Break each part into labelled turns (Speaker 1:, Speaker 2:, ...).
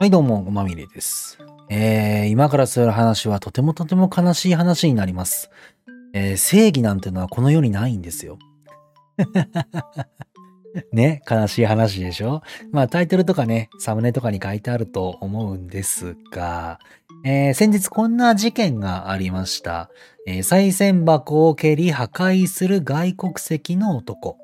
Speaker 1: はい、どうも、ごまみれです。えー、今からする話はとてもとても悲しい話になります。えー、正義なんてのはこの世にないんですよ。ね、悲しい話でしょ？まあタイトルとかね、サムネとかに書いてあると思うんですが、えー、先日こんな事件がありました。えー、賽銭箱を蹴り破壊する外国籍の男。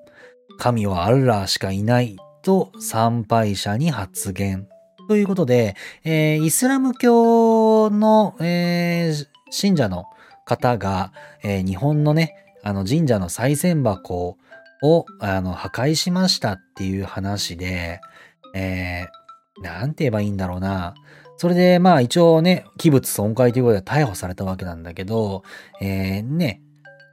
Speaker 1: 神はアッラーしかいないと参拝者に発言。ということで、えーイスラム教の、えー信者の方が、えー日本のね、あの神社の賽銭箱をあの破壊しましたっていう話で、えーなんて言えばいいんだろうな。それで、まあ一応ね、器物損壊ということで逮捕されたわけなんだけど、えーね、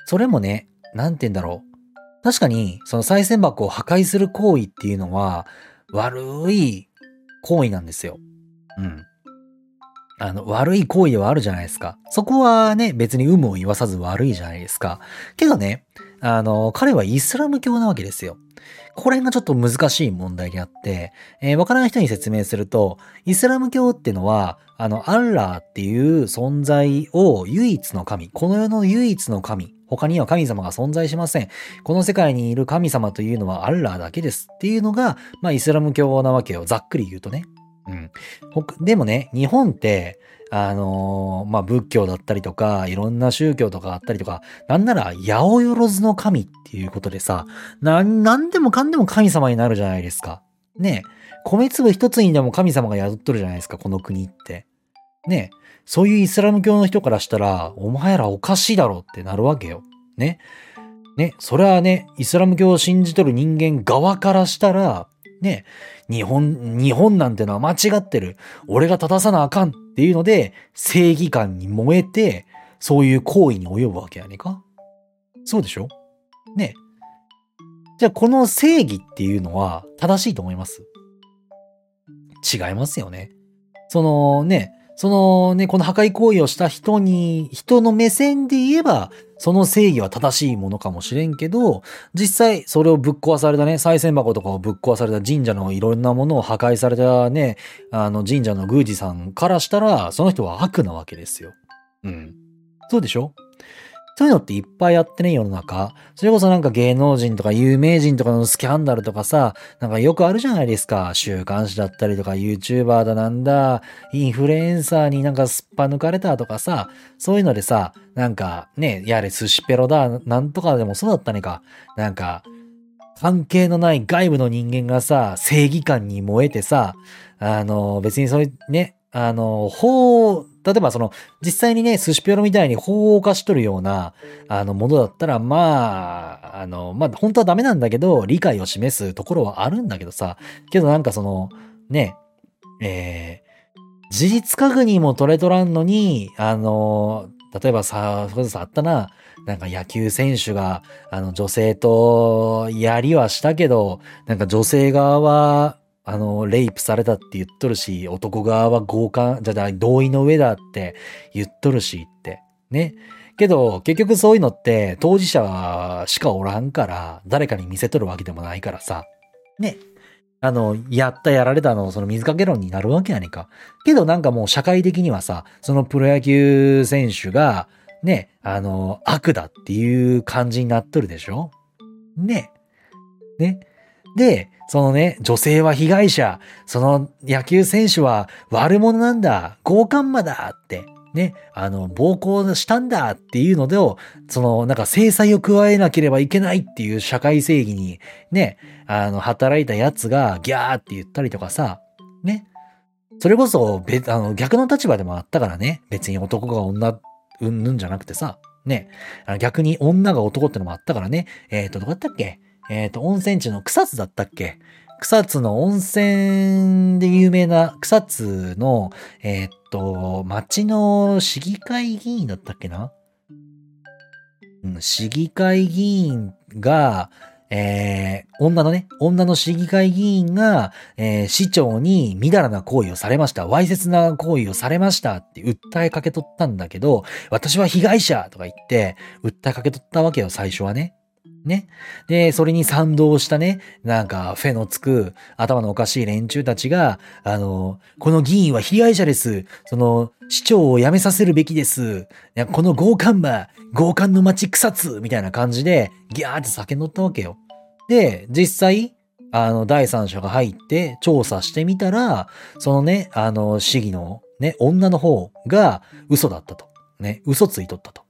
Speaker 1: それもね、なんて言うんだろう。確かに、その賽銭箱を破壊する行為っていうのは、悪い行為なんですよ。うん。あの、悪い行為ではあるじゃないですか。そこはね、別に有無を言わさず悪いじゃないですか。けどね、あの、彼はイスラム教なわけですよ。これがちょっと難しい問題であって、えーわからない人に説明すると、イスラム教ってのは、あの、アッラーっていう存在を唯一の神、この世の唯一の神、他には神様が存在しません。この世界にいる神様というのはアッラーだけですっていうのが、まあ、イスラム教なわけよ。ざっくり言うとね。うん。でもね、日本って、あのーまあ、仏教だったりとか、いろんな宗教とかあったりとか、なんなら、八百万の神っていうことでさ、な、なんでもかんでも神様になるじゃないですか。ね米粒一つにでも神様が宿っとるじゃないですか、この国って。ねそういうイスラム教の人からしたら、お前らおかしいだろってなるわけよ。ね。ね、それはね、イスラム教を信じとる人間側からしたら、ね、日本、日本なんてのは間違ってる。俺が正さなあかんっていうので、正義感に燃えて、そういう行為に及ぶわけやねか。そうでしょ？ね。じゃあこの正義っていうのは正しいと思います？違いますよね。そのね、そのね、この破壊行為をした人に、人の目線で言えば、その正義は正しいものかもしれんけど、実際それをぶっ壊されたね、賽銭箱とかをぶっ壊された神社のいろんなものを破壊されたね、あの神社の宮司さんからしたら、その人は悪なわけですよ。うん。そうでしょ？そういうのっていっぱいあってね、世の中。それこそなんか芸能人とか有名人とかのスキャンダルとかさ、なんかよくあるじゃないですか。週刊誌だったりとか YouTuber だなんだ、インフルエンサーになんかすっぱ抜かれたとかさ、そういうのでさ、なんかね、やれ寿司ペロだ、なんとかでもそうだったねか。なんか、関係のない外部の人間がさ、正義感に燃えてさ、あの、別にそういうね、あの、法、例えばその、実際にね、寿司ペロみたいに法を犯しとるような、あの、ものだったら、まあ、あの、まあ、本当はダメなんだけど、理解を示すところはあるんだけどさ、けどなんかその、ね、えー、事実確認も取れとらんのに、あの、例えばさ、それこそあったな、なんか野球選手が、あの、女性とやりはしたけど、なんか女性側は、あの、レイプされたって言っとるし、男側は強姦、じゃあ同意の上だって言っとるしって。ね。けど、結局そういうのって当事者しかおらんから、誰かに見せとるわけでもないからさ。ね。あの、やったやられたの、その水かけ論になるわけやねんか。けどなんかもう社会的にはさ、そのプロ野球選手が、ね、あの、悪だっていう感じになっとるでしょね。ね。で、そのね、女性は被害者、その野球選手は悪者なんだ、強姦魔だって、ね、あの、暴行したんだっていうのでを、その、なんか制裁を加えなければいけないっていう社会正義に、ね、あの、働いたやつがギャーって言ったりとかさ、ね。それこそ、別、あの、逆の立場でもあったからね。別に男が女、うんぬんじゃなくてさ、ね。逆に女が男ってのもあったからね。えっ、と、どこだったっけ？えっ、と、温泉地の草津だったっけ？草津の温泉で有名な草津の、えっ、と、町の市議会議員だったっけな？うん、市議会議員が、えー、女のね、女の市議会議員が、えー市長にみだらな行為をされました。わいせつな行為をされましたって訴えかけとったんだけど、私は被害者とか言って、訴えかけとったわけよ、最初はね。ね。で、それに賛同したね、なんか、フェのつく、頭のおかしい連中たちが、あの、この議員は被害者です。その、市長を辞めさせるべきです。この強姦魔、強姦の街草津みたいな感じで、ギャーって酒乗ったわけよ。で、実際、あの、第三者が入って調査してみたら、そのね、あの、市議のね、女の方が嘘だったと。ね、嘘ついとったと。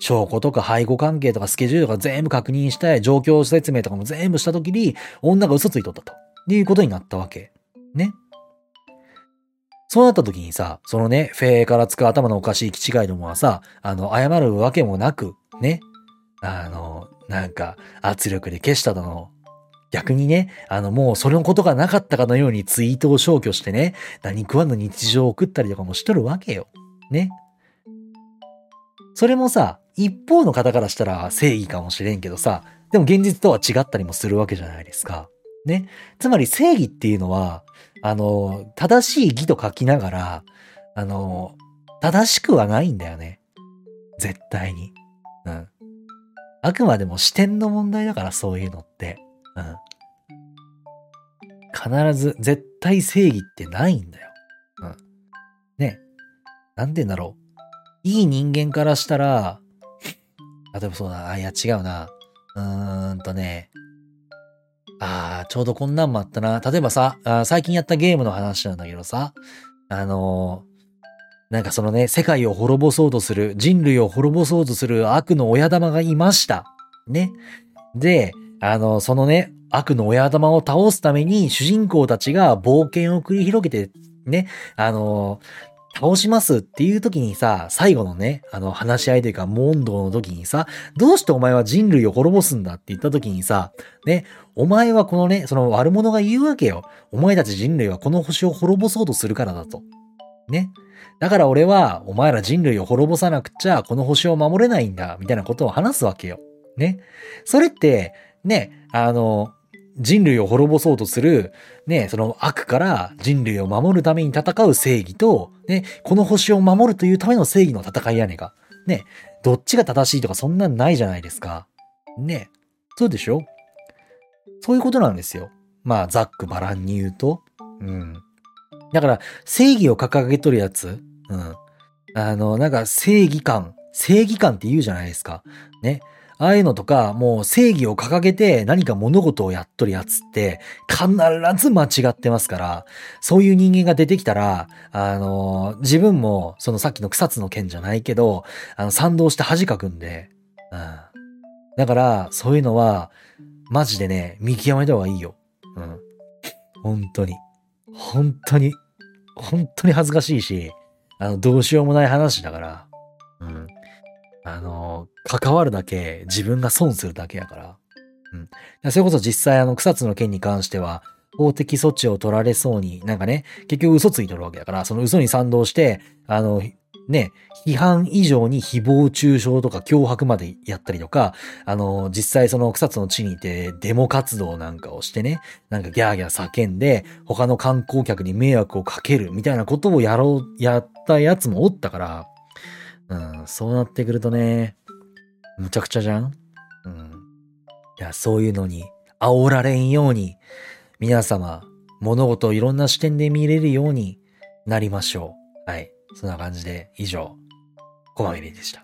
Speaker 1: 証拠とか背後関係とかスケジュールとか全部確認して、状況説明とかも全部したときに、女が嘘ついとったと。っていうことになったわけ。ね。そうなった時にさ、そのね、フェーから使う頭のおかしい気違いどもはさ、あの、謝るわけもなく、ね。あの、なんか、圧力で消しただの。逆にね、あの、もうそれのことがなかったかのようにツイートを消去してね、何食わぬ日常を送ったりとかもしとるわけよ。ね。それもさ、一方の方からしたら正義かもしれんけどさ、でも現実とは違ったりもするわけじゃないですか。ね。つまり正義っていうのは、あの、正しい義と書きながら、あの、正しくはないんだよね。絶対に。うん。あくまでも視点の問題だから、そういうのって。うん。必ず、絶対正義ってないんだよ。うん。ね。なんて言うんだろう。いい人間からしたら、例えばそうだ、あ、いや違うな。うーんとね。ああ、ちょうどこんなんもあったな。例えばさ、あ最近やったゲームの話なんだけどさ、あのー、なんかそのね、世界を滅ぼそうとする、人類を滅ぼそうとする悪の親玉がいました。ね。で、あの、そのね、悪の親玉を倒すために主人公たちが冒険を繰り広げて、ね、あの、倒しますっていう時にさ、最後のね、あの話し合いというか、問答の時にさ、どうしてお前は人類を滅ぼすんだって言った時にさ、ね、お前はこのね、その悪者が言うわけよ。お前たち人類はこの星を滅ぼそうとするからだと。ね。だから俺は、お前ら人類を滅ぼさなくちゃ、この星を守れないんだ、みたいなことを話すわけよ。ね。それって、ね、あの、人類を滅ぼそうとする、ね、その悪から人類を守るために戦う正義と、ね、この星を守るというための正義の戦いやねが。ね、どっちが正しいとかそんなんないじゃないですか。ね、そうでしょ？そういうことなんですよ。まあ、ざっくばらんに言うと。うん。だから、正義を掲げとるやつ、うん。あの、なんか正義感、正義感って言うじゃないですか。ね。ああいうのとか、もう正義を掲げて何か物事をやっとるやつって、必ず間違ってますから、そういう人間が出てきたら、あの、自分も、そのさっきの草津の件じゃないけど、あの、賛同して恥かくんで、うん。だから、そういうのは、マジでね、見極めた方がいいよ。うん。本当に。本当に、本当に恥ずかしいし、あの、どうしようもない話だから、あの、関わるだけ自分が損するだけやから。うん。それこそ実際あの草津の件に関しては、法的措置を取られそうに、なんかね、結局嘘ついとるわけだから、その嘘に賛同して、あの、ね、批判以上に誹謗中傷とか脅迫までやったりとか、あの、実際その草津の地にいてデモ活動なんかをしてね、なんかギャーギャー叫んで、他の観光客に迷惑をかけるみたいなことをやろう、やったやつもおったから、うん、そうなってくるとね、むちゃくちゃじゃん？うん。いや、そういうのに煽られんように、皆様、物事をいろんな視点で見れるようになりましょう。はい。そんな感じで、以上、こまめりでした。